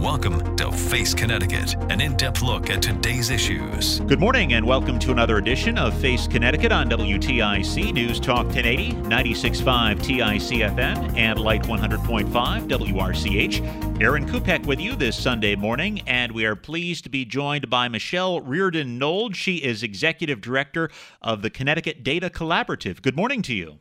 Welcome to Face Connecticut, an in depth look at today's issues. Good morning and welcome to another edition of Face Connecticut on WTIC News Talk 1080, 96.5 TIC FM, and Light 100.5 WRCH. Aaron Kupek with you this Sunday morning, and we are pleased to be joined by Michelle Riordan Nold. She is Executive Director of the Connecticut Data Collaborative. Good morning to you.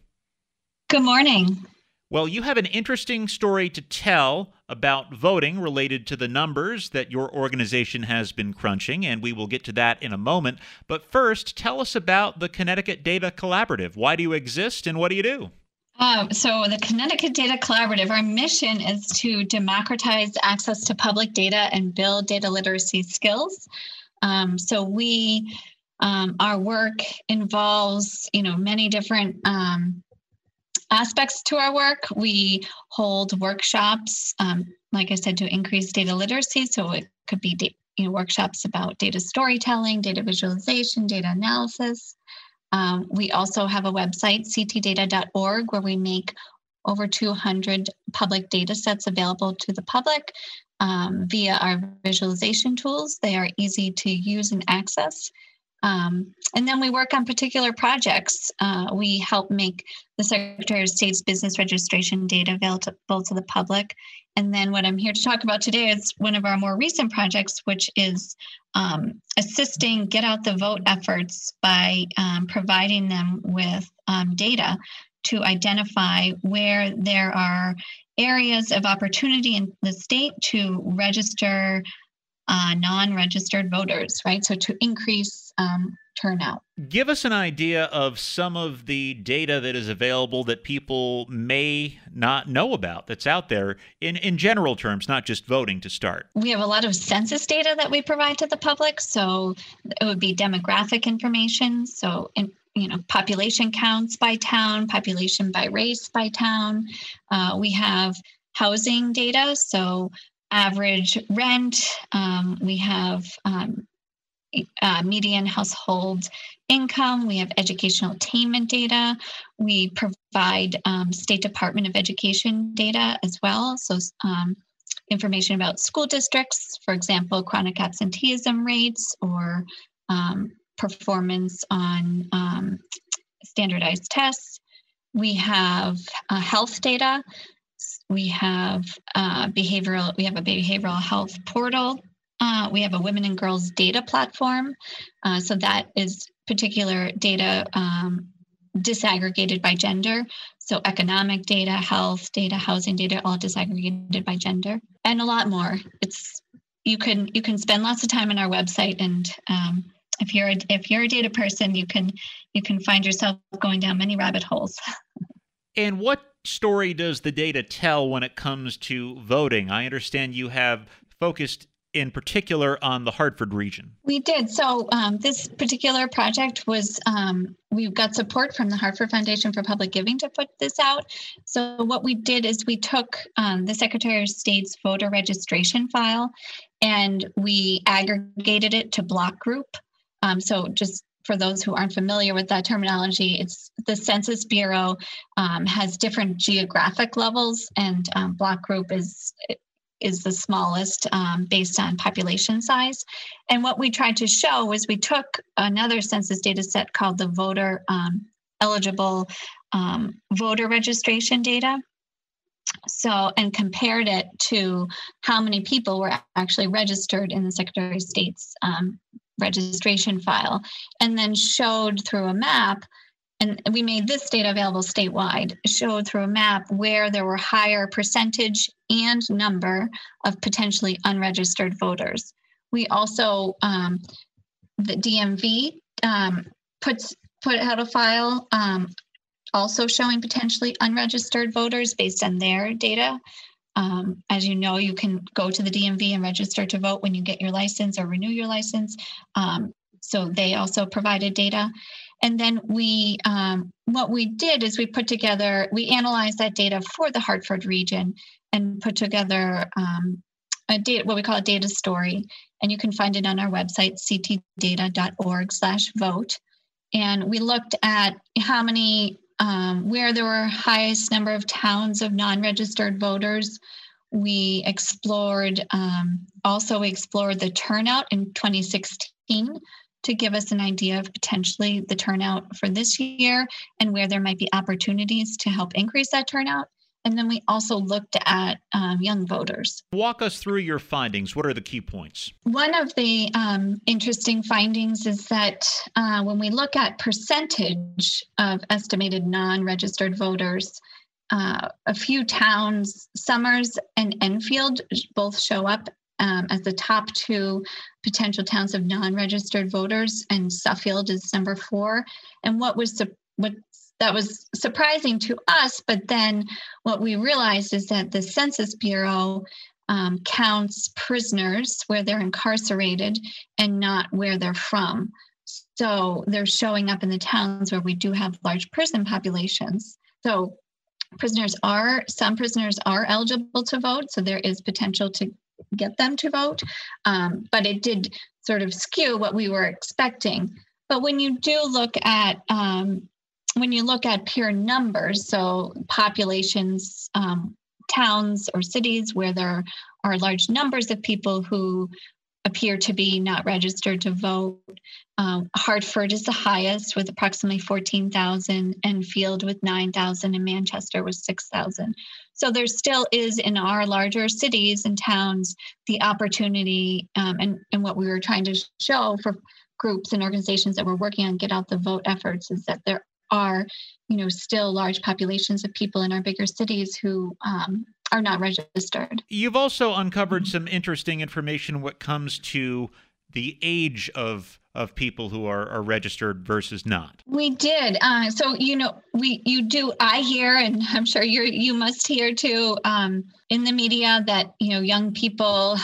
Good morning. Well, you have an interesting story to tell about voting related to the numbers that your organization has been crunching, and we will get to that in a moment. But first, tell us about the Connecticut Data Collaborative. Why do you exist and what do you do? Um, so, the Connecticut Data Collaborative, our mission is to democratize access to public data and build data literacy skills. Um, so, we um, our work involves, you know, many different um, aspects to our work. We hold workshops, um, like I said, to increase data literacy. So it could be you know, workshops about data storytelling, data visualization, data analysis. Um, we also have a website, ctdata.org, where we make over 200 public data sets available to the public um, via our visualization tools. They are easy to use and access. Um, and then we work on particular projects. Uh, we help make the Secretary of State's business registration data available to the public. And then what I'm here to talk about today is one of our more recent projects, which is um, assisting get out the vote efforts by um, providing them with um, data to identify where there are areas of opportunity in the state to register uh, non registered voters, right? So to increase um, turnout. Give us an idea of some of the data that is available that people may not know about that's out there in, in general terms, not just voting to start. We have a lot of census data that we provide to the public. So it would be demographic information. So, in, you know, population counts by town, population by race by town. Uh, we have housing data. So average rent. Um, we have um, uh, median household income. We have educational attainment data. We provide um, State Department of Education data as well. So, um, information about school districts, for example, chronic absenteeism rates or um, performance on um, standardized tests. We have uh, health data we have uh, behavioral we have a behavioral health portal. Uh, we have a women and girls data platform. Uh, so that is particular data um, disaggregated by gender. So economic data health data housing data all disaggregated by gender. And a lot more. It's you can you can spend lots of time on our website and um, if you're a, if you're a data person you can you can find yourself going down many rabbit holes and what story does the data tell when it comes to voting? I understand you have focused in particular on the Hartford region. We did. So, um, this particular project was, um, we got support from the Hartford Foundation for Public Giving to put this out. So, what we did is we took um, the Secretary of State's voter registration file and we aggregated it to block group. Um, so, just for those who aren't familiar with that terminology, it's the Census Bureau um, has different geographic levels, and um, block group is is the smallest um, based on population size. And what we tried to show was we took another census data set called the voter um, eligible um, voter registration data. so and compared it to how many people were actually registered in the secretary of state's um, registration file and then showed through a map and we made this data available statewide showed through a map where there were higher percentage and number of potentially unregistered voters we also um, the dmv um, puts put out a file um, also showing potentially unregistered voters based on their data. Um, as you know, you can go to the DMV and register to vote when you get your license or renew your license. Um, so they also provided data. And then we, um, what we did is we put together, we analyzed that data for the Hartford region and put together um, a data, what we call a data story. And you can find it on our website, ctdata.org slash vote. And we looked at how many um, where there were highest number of towns of non-registered voters. We explored um, also we explored the turnout in 2016 to give us an idea of potentially the turnout for this year and where there might be opportunities to help increase that turnout. And then we also looked at um, young voters. Walk us through your findings. What are the key points? One of the um, interesting findings is that uh, when we look at percentage of estimated non registered voters, uh, a few towns, Somers and Enfield, both show up um, as the top two potential towns of non-registered voters, and Suffield is number four. And what was the what that was surprising to us. But then what we realized is that the Census Bureau um, counts prisoners where they're incarcerated and not where they're from. So they're showing up in the towns where we do have large prison populations. So prisoners are, some prisoners are eligible to vote. So there is potential to get them to vote. Um, but it did sort of skew what we were expecting. But when you do look at um, when you look at pure numbers, so populations, um, towns or cities where there are large numbers of people who appear to be not registered to vote. Um, Hartford is the highest with approximately 14,000, Enfield with 9,000, and Manchester with 6,000. So there still is in our larger cities and towns the opportunity, um, and, and what we were trying to show for groups and organizations that were working on get out the vote efforts is that there are, you know, still large populations of people in our bigger cities who um, are not registered. You've also uncovered some interesting information when it comes to the age of of people who are, are registered versus not. We did. Uh, so you know, we you do. I hear, and I'm sure you you must hear too um, in the media that you know young people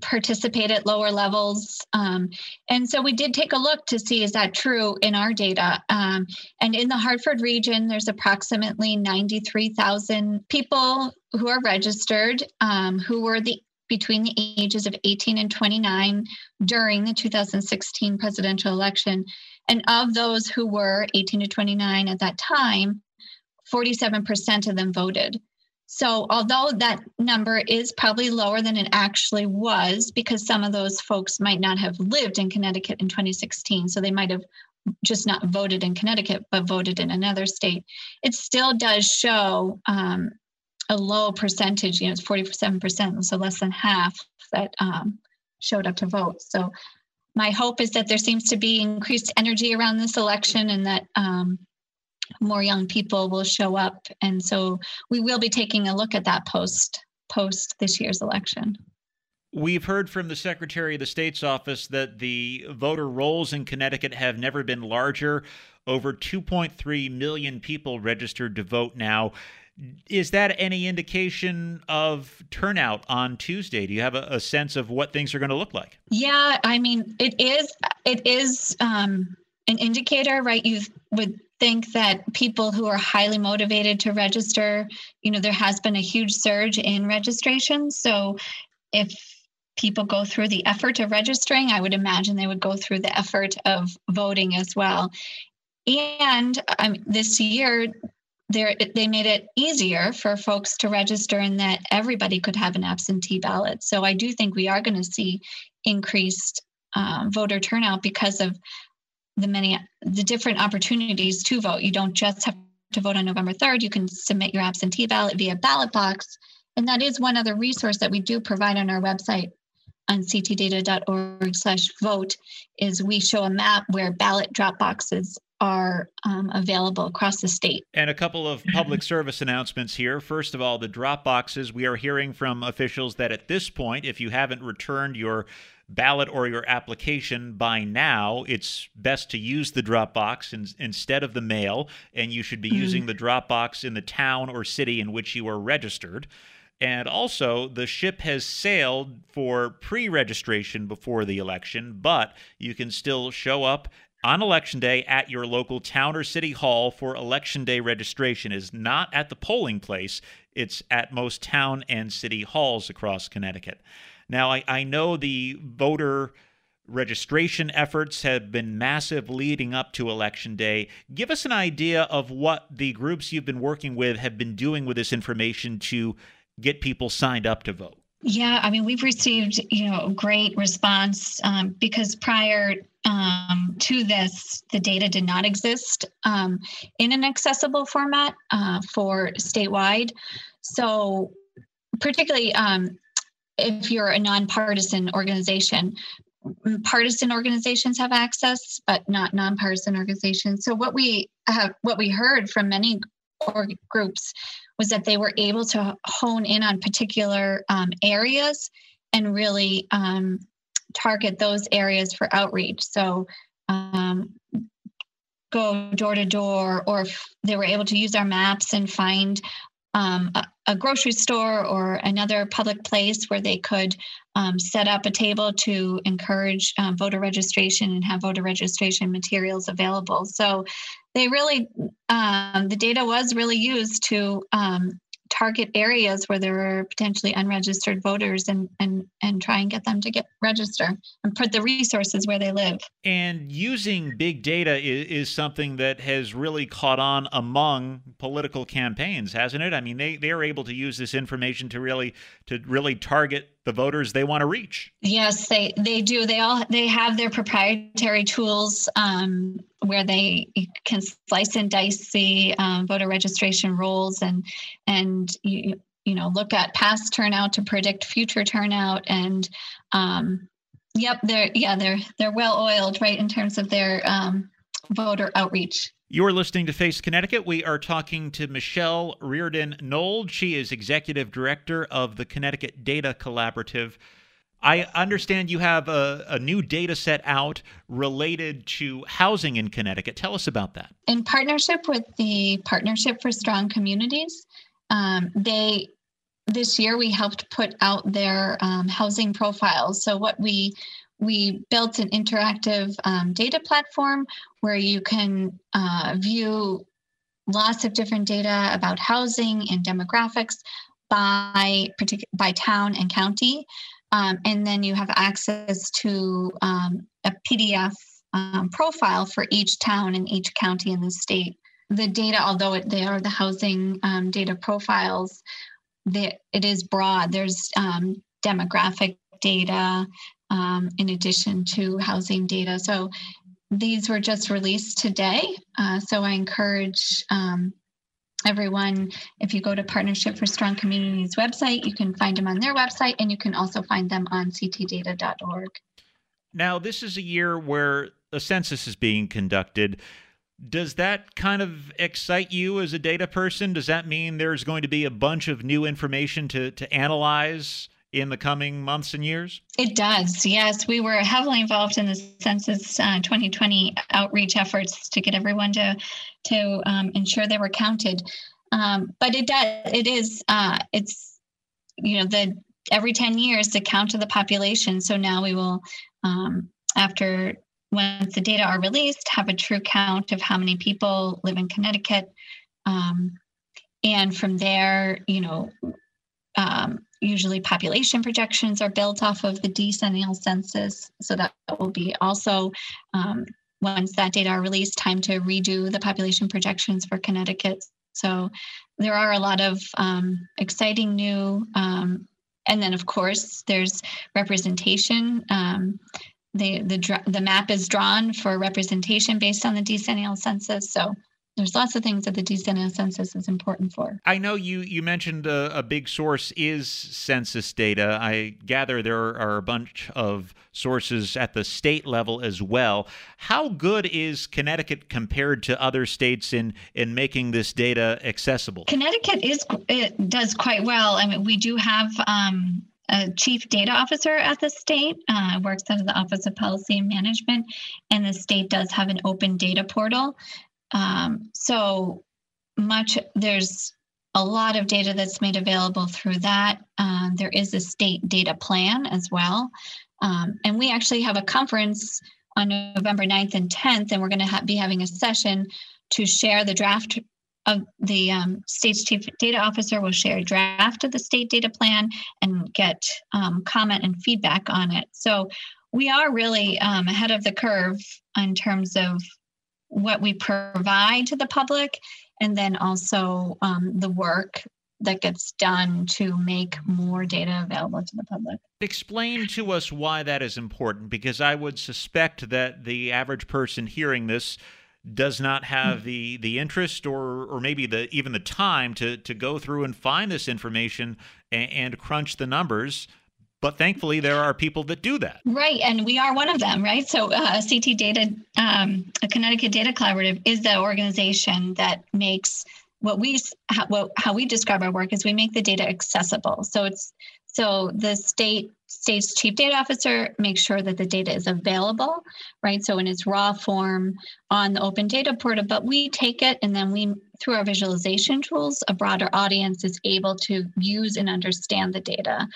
participate at lower levels. Um, and so we did take a look to see is that true in our data. Um, and in the Hartford region, there's approximately 93,000 people who are registered um, who were the between the ages of 18 and 29 during the 2016 presidential election. And of those who were 18 to 29 at that time, 47% of them voted. So, although that number is probably lower than it actually was, because some of those folks might not have lived in Connecticut in 2016, so they might have just not voted in Connecticut, but voted in another state, it still does show um, a low percentage. You know, it's 47%, so less than half that um, showed up to vote. So, my hope is that there seems to be increased energy around this election and that um, more young people will show up. And so we will be taking a look at that post post this year's election. We've heard from the Secretary of the State's office that the voter rolls in Connecticut have never been larger. Over 2.3 million people registered to vote now. Is that any indication of turnout on Tuesday? Do you have a, a sense of what things are going to look like? Yeah, I mean, it is. It is um, an indicator, right? You would think that people who are highly motivated to register, you know, there has been a huge surge in registration. So if people go through the effort of registering, I would imagine they would go through the effort of voting as well. And um, this year, they made it easier for folks to register and that everybody could have an absentee ballot. So I do think we are going to see increased um, voter turnout because of the many the different opportunities to vote. You don't just have to vote on November 3rd, you can submit your absentee ballot via ballot box. And that is one other resource that we do provide on our website on ctdata.org slash vote is we show a map where ballot drop boxes are um, available across the state. And a couple of public service announcements here. First of all, the drop boxes. We are hearing from officials that at this point, if you haven't returned your ballot or your application by now, it's best to use the drop box in, instead of the mail, and you should be mm-hmm. using the drop box in the town or city in which you are registered. And also, the ship has sailed for pre registration before the election, but you can still show up on election day at your local town or city hall for election day registration is not at the polling place. It's at most town and city halls across connecticut. Now i, I know the voter registration efforts have been massive leading up to election day. Give us an idea of what the groups you've been working with have been doing with this information to get people signed up to vote? Yeah, I mean, we've received you know great response um, because prior um, to this, the data did not exist um, in an accessible format uh, for statewide. So, particularly um, if you're a nonpartisan organization, partisan organizations have access, but not nonpartisan organizations. So, what we have, what we heard from many groups was that they were able to hone in on particular um, areas and really um, target those areas for outreach. So um, go door to door, or they were able to use our maps and find um, a, a, grocery store or another public place where they could um, set up a table to encourage uh, voter registration and have voter registration materials available. So they really, um, the data was really used to um, target areas where there were potentially unregistered voters and and and try and get them to get register and put the resources where they live. And using big data is, is something that has really caught on among political campaigns, hasn't it? I mean, they they are able to use this information to really to really target the voters they want to reach. Yes, they they do. They all they have their proprietary tools um, where they can slice and dice the um, voter registration rolls and and you you know look at past turnout to predict future turnout and um, yep they're yeah they're they're well oiled right in terms of their um, voter outreach. You're listening to Face Connecticut. We are talking to Michelle Riordan Nold. She is executive director of the Connecticut Data Collaborative. I understand you have a, a, new data set out related to housing in Connecticut. Tell us about that. In partnership with the Partnership for Strong Communities, um, they this year we helped put out their um, housing profiles. So what we we built an interactive um, data platform where you can uh, view lots of different data about housing and demographics by particular by town and county. Um, and then you have access to um, a pdf um, profile for each town and each county in the state. The data although it, they are the housing um, data profiles they, it is broad. There's um, demographic data um, in addition to housing data. So these were just released today. Uh, so I encourage um, everyone, if you go to Partnership for Strong Communities website, you can find them on their website and you can also find them on ctdata.org. Now, this is a year where a census is being conducted. Does that kind of excite you as a data person? Does that mean there's going to be a bunch of new information to, to analyze in the coming months and years? It does. Yes, we were heavily involved in the census uh, 2020 outreach efforts to get everyone to to um, ensure they were counted. Um, but it does. It is. Uh, it's you know the every 10 years the count of the population. So now we will um, after once the data are released have a true count of how many people live in Connecticut. Um, and from there, you know, um, usually population projections are built off of the decennial census. So that will be also, um, once that data are released, time to redo the population projections for Connecticut. So there are a lot of um, exciting new, um, and then of course there's representation. Um, the, the, the map is drawn for representation based on the decennial census. So there's lots of things that the decennial census is important for. I know you you mentioned a, a, big source is census data. I gather there are a bunch of sources at the state level as well. How good is Connecticut compared to other states in in making this data accessible? Connecticut is it does quite well. I mean, we do have. Um, a chief data officer at the state, uh, works out of the Office of Policy and Management, and the state does have an open data portal. Um, so much there's a lot of data that's made available through that. Um, there is a state data plan as well. Um, and we actually have a conference on November 9th and 10th, and we're going to ha- be having a session to share the draft of the um, state's chief data officer will share a draft of the state data plan and get um, comment and feedback on it. So we are really um, ahead of the curve in terms of what we provide to the public and then also um, the work that gets done to make more data available to the public. Explain to us why that is important because I would suspect that the average person hearing this does not have the the interest or or maybe the even the time to to go through and find this information and, and crunch the numbers but thankfully, there are people that do that. Right. And we are one of them, right? So, uh, CT Data, um, a Connecticut Data Collaborative, is the organization that makes what we how, what, how we describe our work is we make the data accessible. So it's so the state state's chief data officer makes sure that the data is available, right? So in its raw form on the open data portal, but we take it and then we through our visualization tools, a broader audience is able to use and understand the data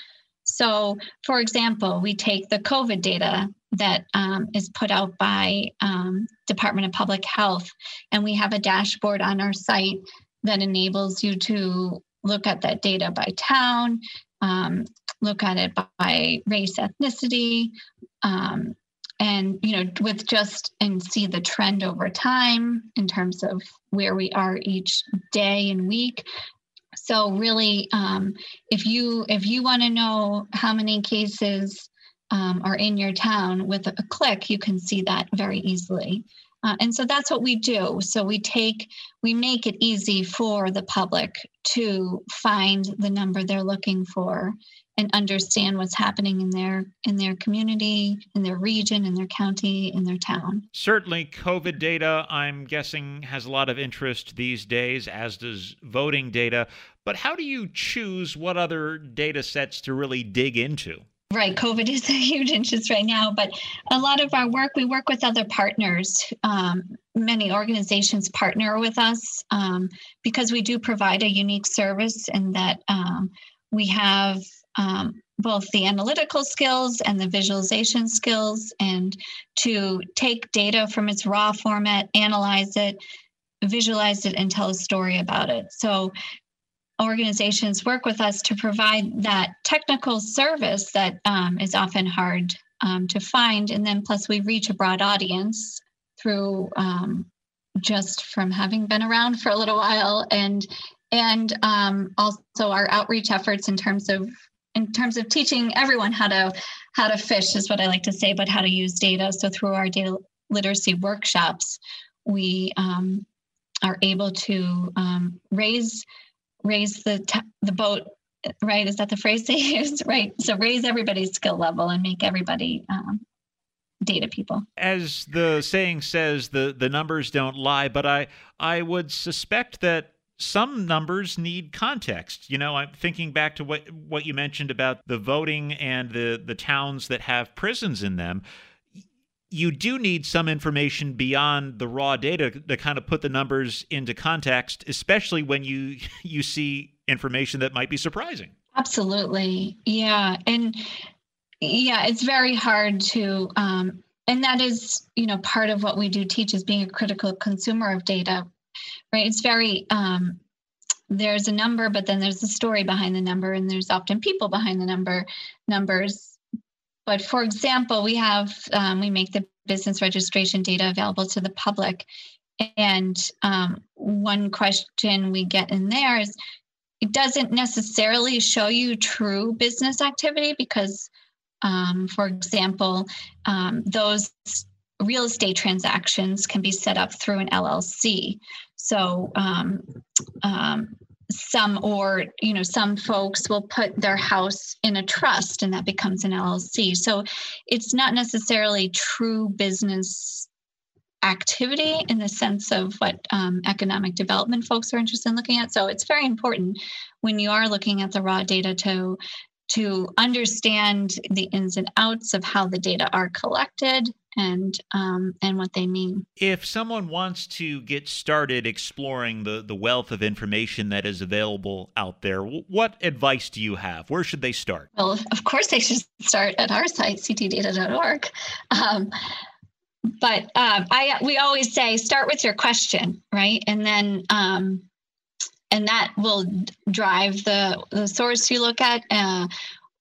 so, for example, we take the COVID data that um, is put out by um, Department of Public Health, and we have a dashboard on our site that enables you to look at that data by town, um, look at it by race, ethnicity, um, and you know, with just and see the trend over time in terms of where we are each day and week, so really, um, if you if you want to know how many cases um, are in your town with a, a, click, you can see that very easily. Uh, and so that's what we do. So we take we make it easy for the public to find the number they're looking for and understand what's happening in their in their community in their region in their county in their town. Certainly covid data i'm guessing has a lot of interest these days as does voting data. But how do you choose what other data sets to really dig into Right, COVID is a huge interest right now, but a lot of our work, we work with other partners. Um, many organizations partner with us um, because we do provide a unique service and that um, we have um, both the analytical skills and the visualization skills, and to take data from its raw format, analyze it, visualize it, and tell a story about it. So, organizations work with us to provide that technical service that um, is often hard um, to find. And then, plus, we reach a broad audience through um, just from having been around for a little while and and um, also our outreach efforts in terms of in terms of teaching everyone how to how to fish is what I like to say, but how to use data. So through our data literacy workshops, we um, are able to um, raise raise the t- the boat. Right? Is that the phrase they use? Right. So raise everybody's skill level and make everybody um, data people. As the saying says, the the numbers don't lie. But I I would suspect that some numbers need context. You know, I'm thinking back to what what you mentioned about the voting and the the towns that have prisons in them. You do need some information beyond the raw data to kind of put the numbers into context, especially when you you see information that might be surprising. Absolutely, yeah, and yeah, it's very hard to, um, and that is you know part of what we do teach is being a critical consumer of data right? It's very, um, there's a number, but then there's a story behind the number, and there's often people behind the number numbers. But for example, we have um, we make the business registration data available to the public, and um, one question we get in there is it doesn't necessarily show you true business activity because, um, for example, um, those real estate transactions can be set up through an LLC. So um, um, some or you know some folks will put their house in a trust and that becomes an llc so it's not necessarily true business activity in the sense of what um, economic development folks are interested in looking at. So it's very important when you are looking at the raw data to to understand the ins and outs of how the data are collected and um, and what they mean. If someone wants to get started exploring the the wealth of information that is available out there, what advice do you have? Where should they start? Well, of course, they should start at our site, ctdata.org. Um, but uh, I we always say start with your question, right, and then. Um, and that will drive the, the source you look at. Uh,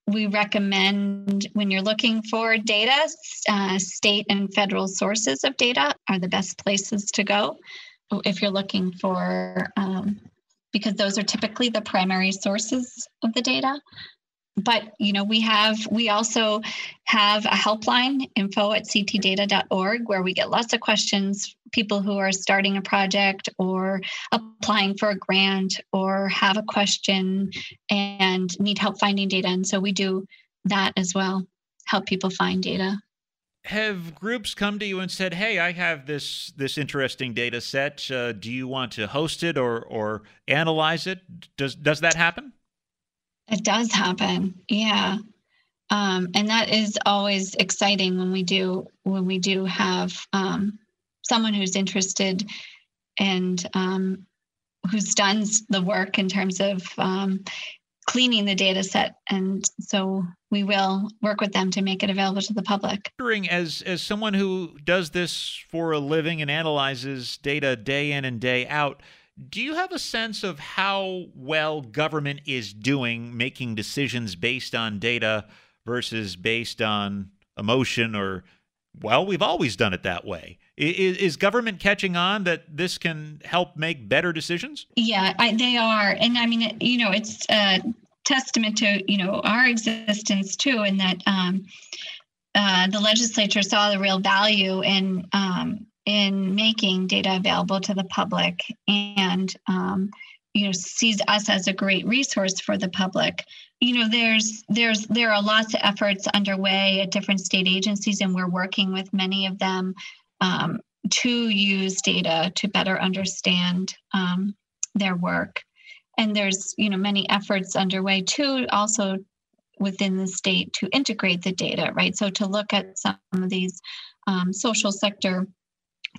we recommend when you're looking for data, uh, state and federal sources of data are the best places to go if you're looking for, um, because those are typically the primary sources of the data but you know we have we also have a helpline info at ctdata.org where we get lots of questions people who are starting a project or applying for a grant or have a question and need help finding data. And so we do that as well help people find data. Have groups come to you and said hey i have this this interesting data set. Uh, do you want to host it or or analyze it? Does does that happen it does happen. Yeah. Um, and that is always exciting when we do when we do have um, someone who's interested and um, who's done the work in terms of um, cleaning the data set and so we will work with them to make it available to the public as as someone who does this for a living and analyzes data day in and day out do you have a sense of how well government is doing making decisions based on data versus based on emotion or, well, we've always done it that way? Is, is government catching on that this can help make better decisions? Yeah, I, they are. And I mean, you know, it's a testament to, you know, our existence too, in that um, uh, the legislature saw the real value in um, in making data available to the public and um, you know sees us as a great resource for the public. You know there's there's there are lots of efforts underway at different state agencies and we're working with many of them um, to use data to better understand um, their work. And there's you know many efforts underway too also within the state to integrate the data right? So to look at some of these um, social sector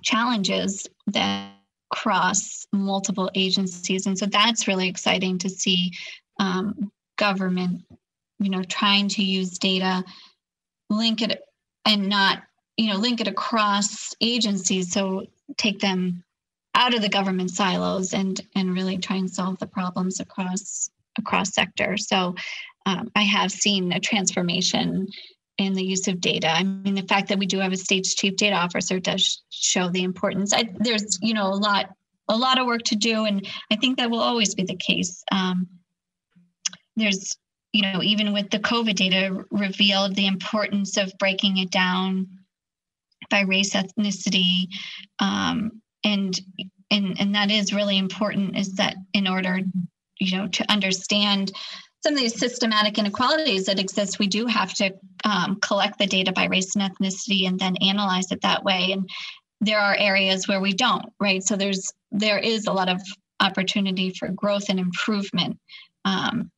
challenges that cross multiple agencies. And so that's really exciting to see um, government, you know, trying to use data, link it and not, you know, link it across agencies. So take them out of the government silos and and really try and solve the problems across across sectors. So um, I have seen a transformation in the use of data. I mean, the fact that we do have a state's chief data officer does show the importance. I, there's, you know, a lot, a lot of work to do, and I think that will always be the case. Um, there's, you know, even with the COVID data, revealed the importance of breaking it down by race, ethnicity, um, and and and that is really important. Is that in order, you know, to understand some of these systematic inequalities that exist, we do have to um, collect the data by race and ethnicity and then analyze it that way. And there are areas where we don't, right? So there's there is a lot of opportunity for growth and improvement. Um,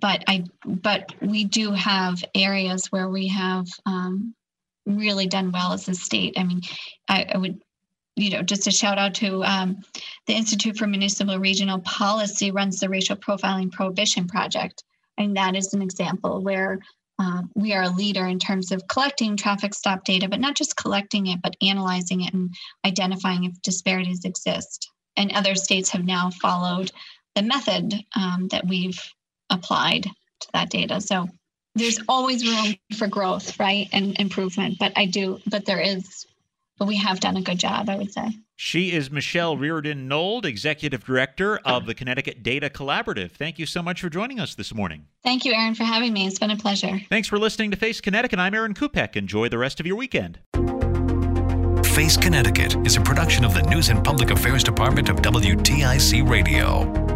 but I but we do have areas where we have um, really done well as a state. I mean, I, I would you know, just a shout out to um, the Institute for Municipal Regional Policy runs the Racial Profiling Prohibition Project. And that is an example where um, we are a leader in terms of collecting traffic stop data, but not just collecting it, but analyzing it and identifying if disparities exist. And other states have now followed the method um, that we've applied to that data. So there's always room for growth, right, and improvement. But I do, but there is but we have done a good job, I would say. She is Michelle Riordan Nold, Executive Director of the Connecticut Data Collaborative. Thank you so much for joining us this morning. Thank you, Aaron, for having me. It's been a pleasure. Thanks for listening to Face Connecticut. I'm Aaron Kupek. Enjoy the rest of your weekend. Face Connecticut is a production of the News and Public Affairs Department of WTIC Radio.